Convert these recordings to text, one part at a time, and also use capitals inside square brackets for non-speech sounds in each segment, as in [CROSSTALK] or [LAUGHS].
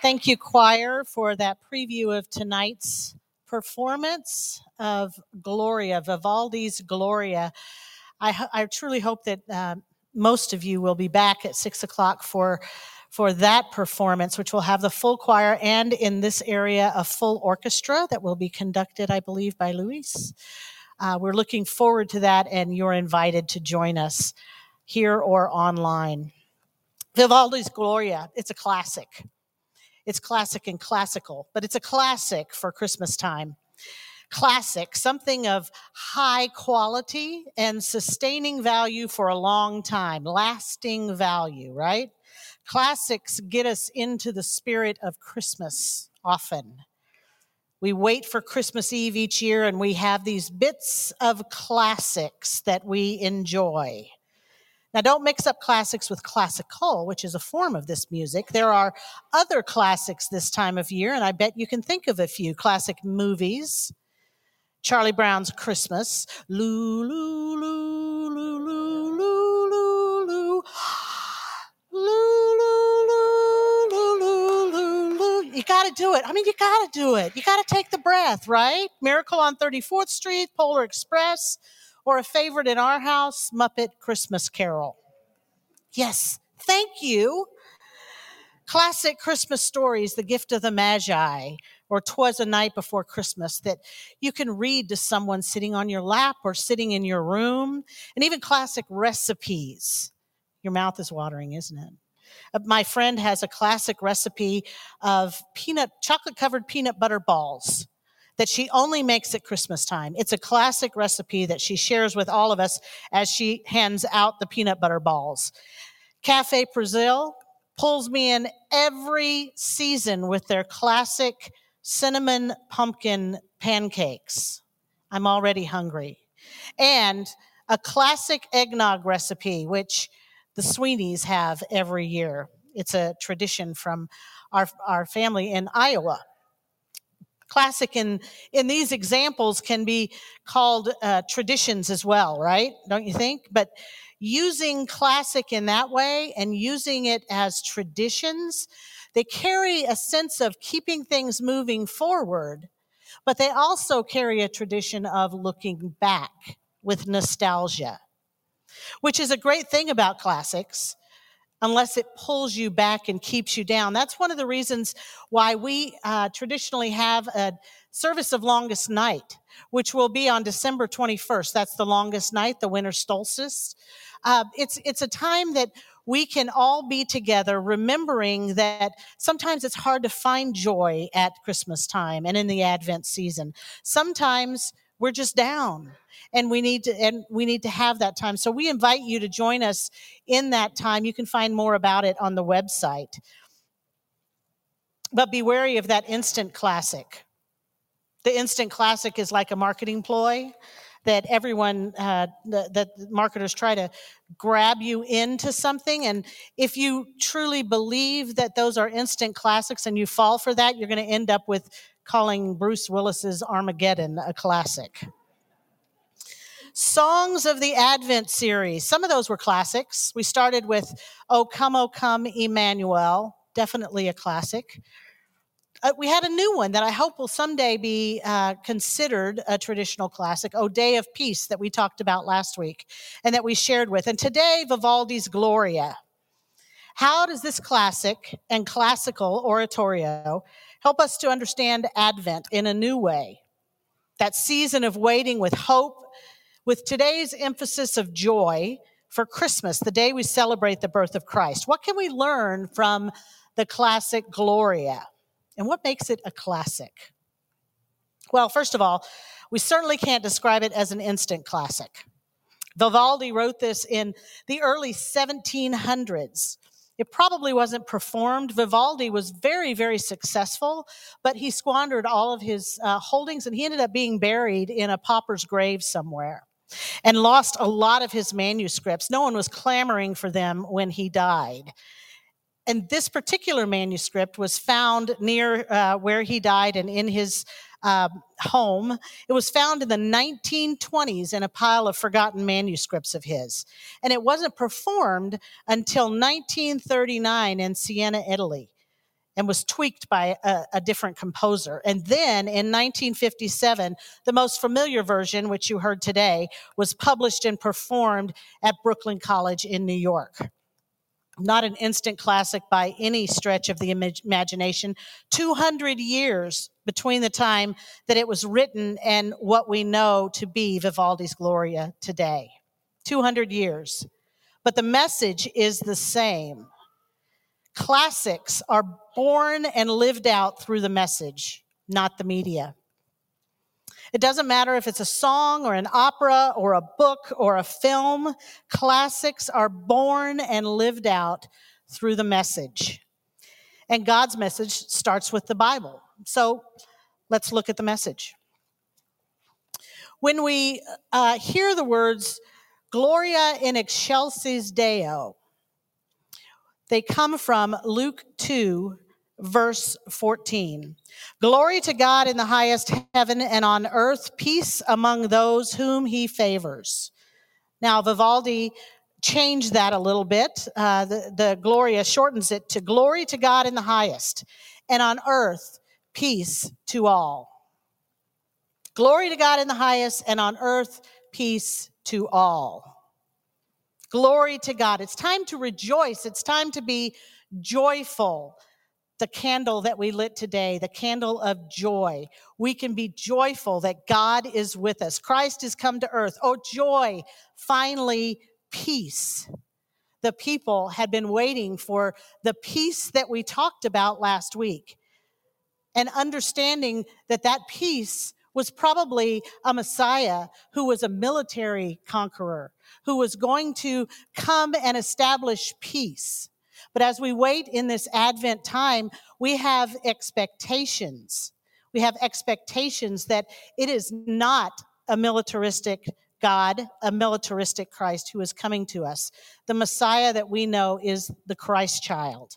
Thank you, choir, for that preview of tonight's performance of Gloria, Vivaldi's Gloria. I, I truly hope that uh, most of you will be back at six o'clock for for that performance, which will have the full choir and in this area a full orchestra that will be conducted, I believe, by Luis. Uh, we're looking forward to that, and you're invited to join us here or online. Vivaldi's Gloria, it's a classic. It's classic and classical, but it's a classic for Christmas time. Classic, something of high quality and sustaining value for a long time, lasting value, right? Classics get us into the spirit of Christmas often. We wait for Christmas Eve each year and we have these bits of classics that we enjoy. Now, don't mix up classics with classical, which is a form of this music. There are other classics this time of year, and I bet you can think of a few classic movies. Charlie Brown's Christmas. Lou, lou, lou, lou, lou, lou, lou, lou. You got to do it. I mean, you got to do it. You got to take the breath, right? Miracle on 34th Street, Polar Express, or a favorite in our house, Muppet Christmas Carol. Yes, thank you. Classic Christmas stories, The Gift of the Magi, or Twas a Night Before Christmas, that you can read to someone sitting on your lap or sitting in your room, and even classic recipes. Your mouth is watering, isn't it? Uh, my friend has a classic recipe of peanut, chocolate covered peanut butter balls that she only makes at Christmas time. It's a classic recipe that she shares with all of us as she hands out the peanut butter balls. Cafe Brazil pulls me in every season with their classic cinnamon pumpkin pancakes. I'm already hungry. And a classic eggnog recipe, which the Sweeneys have every year. It's a tradition from our, our family in Iowa classic in in these examples can be called uh, traditions as well right? Don't you think? But using classic in that way and using it as traditions they carry a sense of keeping things moving forward but they also carry a tradition of looking back with nostalgia which is a great thing about classics unless it pulls you back and keeps you down. That's one of the reasons why we uh, traditionally have a service of longest night, which will be on December 21st. That's the longest night, the winter solstice. Uh, it's it's a time that we can all be together, remembering that sometimes it's hard to find joy at Christmas time and in the Advent season. Sometimes we're just down and we need to and we need to have that time. So we invite you to join us in that time. You can find more about it on the website. But be wary of that instant classic. The instant classic is like a marketing ploy that everyone uh, that marketers try to grab you into something and if you truly believe that those are instant classics and you fall for that you're going to end up with calling bruce willis's armageddon a classic Songs of the Advent series. Some of those were classics. We started with Oh Come, Oh Come, Emmanuel, definitely a classic. Uh, we had a new one that I hope will someday be uh, considered a traditional classic, Oh Day of Peace, that we talked about last week and that we shared with. And today, Vivaldi's Gloria. How does this classic and classical oratorio help us to understand Advent in a new way? That season of waiting with hope with today's emphasis of joy for Christmas, the day we celebrate the birth of Christ. What can we learn from the classic Gloria? And what makes it a classic? Well, first of all, we certainly can't describe it as an instant classic. Vivaldi wrote this in the early 1700s. It probably wasn't performed. Vivaldi was very, very successful, but he squandered all of his uh, holdings and he ended up being buried in a pauper's grave somewhere and lost a lot of his manuscripts. No one was clamoring for them when he died. And this particular manuscript was found near uh, where he died and in his uh, home. It was found in the 1920s in a pile of forgotten manuscripts of his. And it wasn't performed until 1939 in Siena, Italy. and was tweaked by a, a, different composer. And then in 1957, the most familiar version, which you heard today, was published and performed at Brooklyn College in New York. Not an instant classic by any stretch of the imagination. 200 years between the time that it was written and what we know to be Vivaldi's Gloria today. 200 years. But the message is the same Classics are born and lived out through the message, not the media. It doesn't matter if it's a song or an opera or a book or a film. Classics are born and lived out through the message. And God's message starts with the Bible. So let's look at the message. When we uh, hear the words Gloria in excelsis Deo, they come from Luke 2, verse 14. Glory to God in the highest heaven and on earth, peace among those whom he favors. Now, Vivaldi changed that a little bit. Uh, the, the Gloria shortens it to glory to God in the highest, and on earth, peace to all. Glory to God in the highest, and on earth, peace to all. Glory to God. It's time to rejoice. It's time to be joyful. The candle that we lit today, the candle of joy. We can be joyful that God is with us. Christ has come to earth. Oh, joy. Finally, peace. The people had been waiting for the peace that we talked about last week and understanding that that peace was probably a Messiah who was a military conqueror, who was going to come and establish peace. But as we wait in this Advent time, we have expectations. We have expectations that it is not a militaristic God, a militaristic Christ who is coming to us. The Messiah that we know is the Christ child.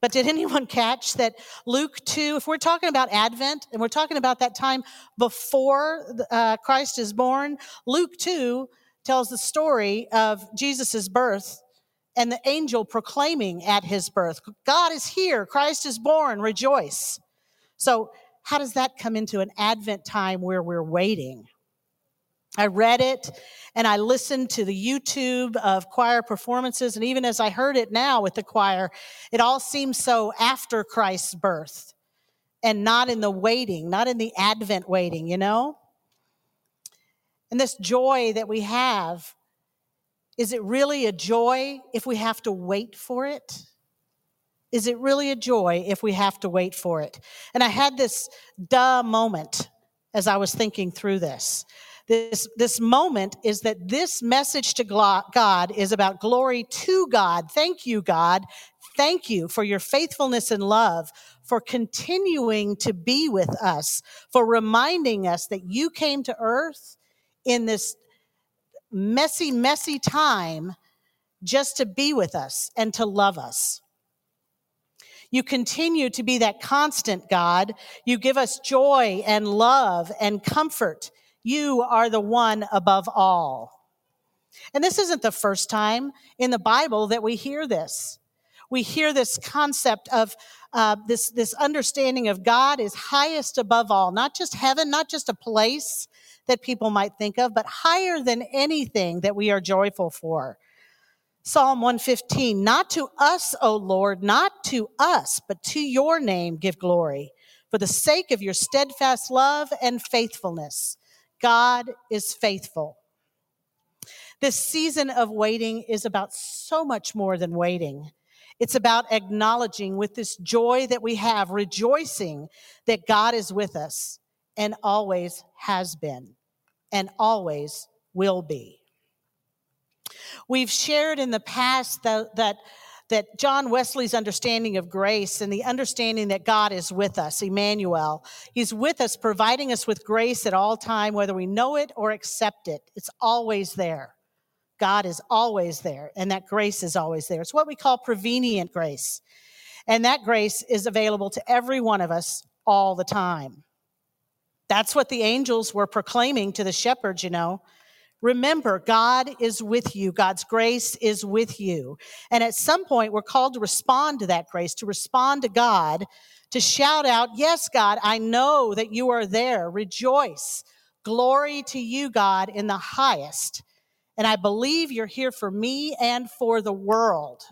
But did [LAUGHS] anyone catch that Luke 2, if we're talking about Advent and we're talking about that time before uh, Christ is born, Luke 2 tells the story of Jesus' birth and the angel proclaiming at his birth, God is here, Christ is born, rejoice. So, how does that come into an Advent time where we're waiting? I read it and I listened to the YouTube of choir performances. And even as I heard it now with the choir, it all seems so after Christ's birth and not in the waiting, not in the Advent waiting, you know? And this joy that we have, is it really a joy if we have to wait for it? Is it really a joy if we have to wait for it? And I had this duh moment as I was thinking through this this, this moment is that this message to God is about glory to God. Thank you, God. Thank you for your faithfulness and love, for continuing to be with us, for reminding us that you came to earth in this messy, messy time just to be with us and to love us. You continue to be that constant God. You give us joy and love and comfort you are the one above all. And this isn't the first time in the Bible that we hear this. We hear this concept of uh, this, this understanding of God is highest above all, not just heaven, not just a place that people might think of, but higher than anything that we are joyful for. Psalm 115, not to us, O Lord, not to us, but to your name give glory for the sake of your steadfast love and faithfulness. God is faithful. This season of waiting is about so much more than waiting. It's about acknowledging with this joy that we have, rejoicing that God is with us and always has been and always will be. We've shared in the past that, that that John Wesley's understanding of grace and the understanding that God is with us, Emmanuel, He's with us, providing us with grace at all time, whether we know it or accept it. It's always there. God is always there, and that grace is always there. It's what we call prevenient grace. And that grace is available to every one of us all the time. That's what the angels were proclaiming to the shepherds, you know. Remember, God is with you. God's grace is with you. And at some point, we're called to respond to that grace, to respond to God, to shout out, Yes, God, I know that you are there. Rejoice. Glory to you, God, in the highest. And I believe you're here for me and for the world.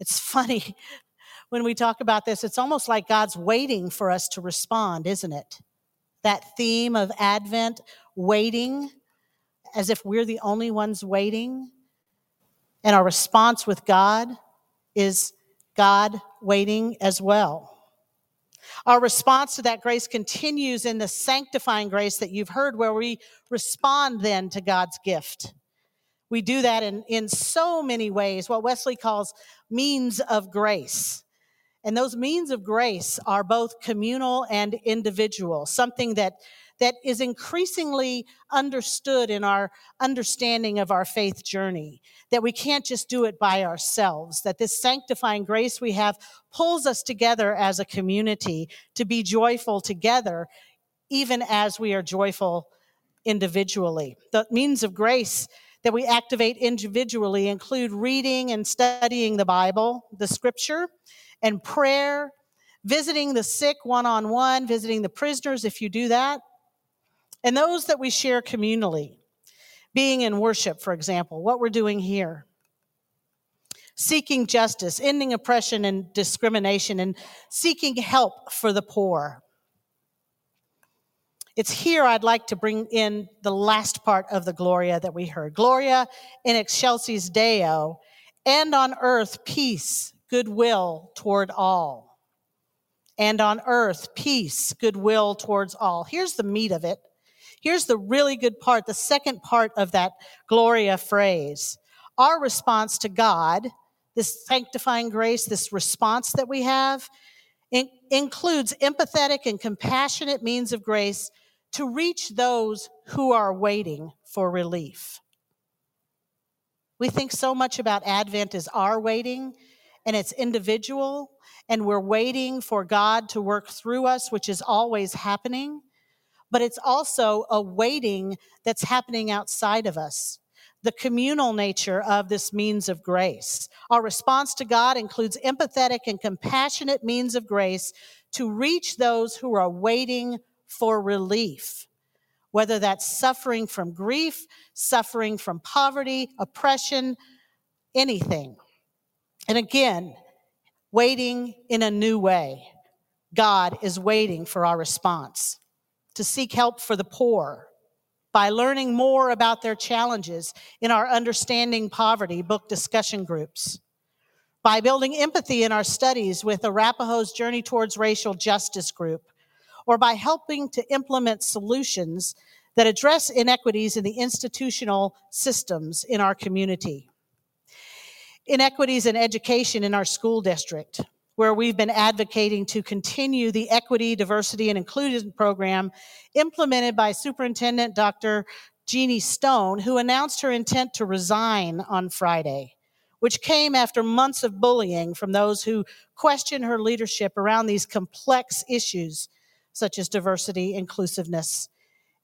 It's funny [LAUGHS] when we talk about this, it's almost like God's waiting for us to respond, isn't it? That theme of Advent, waiting as if we're the only ones waiting. And our response with God is God waiting as well. Our response to that grace continues in the sanctifying grace that you've heard, where we respond then to God's gift. We do that in, in so many ways, what Wesley calls means of grace. And those means of grace are both communal and individual, something that that is increasingly understood in our understanding of our faith journey. That we can't just do it by ourselves, that this sanctifying grace we have pulls us together as a community to be joyful together, even as we are joyful individually. The means of grace that we activate individually include reading and studying the Bible, the scripture, and prayer, visiting the sick one on one, visiting the prisoners if you do that, and those that we share communally. Being in worship, for example, what we're doing here. Seeking justice, ending oppression and discrimination, and seeking help for the poor. It's here I'd like to bring in the last part of the Gloria that we heard. Gloria in excelsis Deo, and on earth peace, goodwill toward all. And on earth peace, goodwill towards all. Here's the meat of it. Here's the really good part, the second part of that Gloria phrase. Our response to God, this sanctifying grace, this response that we have, in- includes empathetic and compassionate means of grace to reach those who are waiting for relief. We think so much about Advent as our waiting, and it's individual, and we're waiting for God to work through us, which is always happening but it's also a waiting that's happening outside of us. The communal nature of this means of grace. Our response to God includes empathetic and compassionate means of grace to reach those who are waiting for relief, whether that's suffering from grief, suffering from poverty, oppression, anything. And again, waiting in a new way. God is waiting for our response to seek help for the poor by learning more about their challenges in our Understanding Poverty book discussion groups, by building empathy in our studies with Arapahoe's Journey Towards Racial Justice group, or by helping to implement solutions that address inequities in the institutional systems in our community. Inequities in education in our school district, where we've been advocating to continue the equity, diversity, and inclusion program implemented by Superintendent Dr. Jeannie Stone, who announced her intent to resign on Friday, which came after months of bullying from those who question her leadership around these complex issues such as diversity, inclusiveness,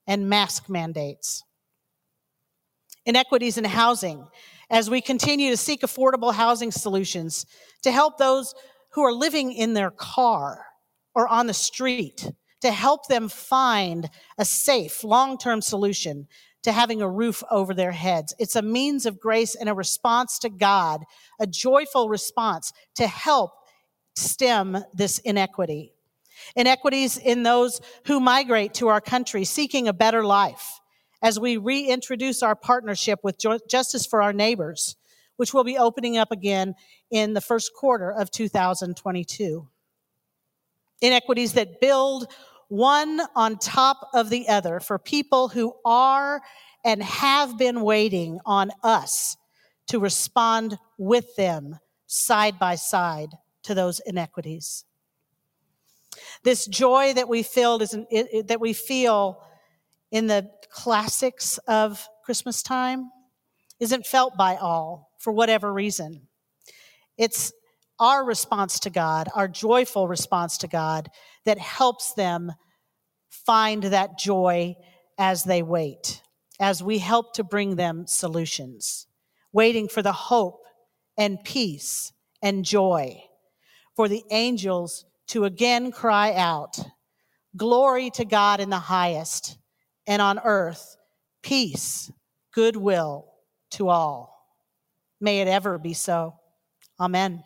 and mask mandates. Inequities in housing, as we continue to seek affordable housing solutions to help those who are living in their car or on the street to help them find a safe, long term solution to having a roof over their heads. It's a means of grace and a response to God, a joyful response to help stem this inequity. Inequities in those who migrate to our country seeking a better life as we reintroduce our partnership with Justice for Our Neighbors which will be opening up again in the first quarter of 2022. Inequities that build one on top of the other for people who are and have been waiting on us to respond with them side by side to those inequities. This joy that we feel is that we feel in the classics of Christmas time isn't felt by all for whatever reason. It's our response to God, our joyful response to God, that helps them find that joy as they wait, as we help to bring them solutions, waiting for the hope and peace and joy, for the angels to again cry out, Glory to God in the highest, and on earth peace, goodwill to all. May it ever be so. Amen.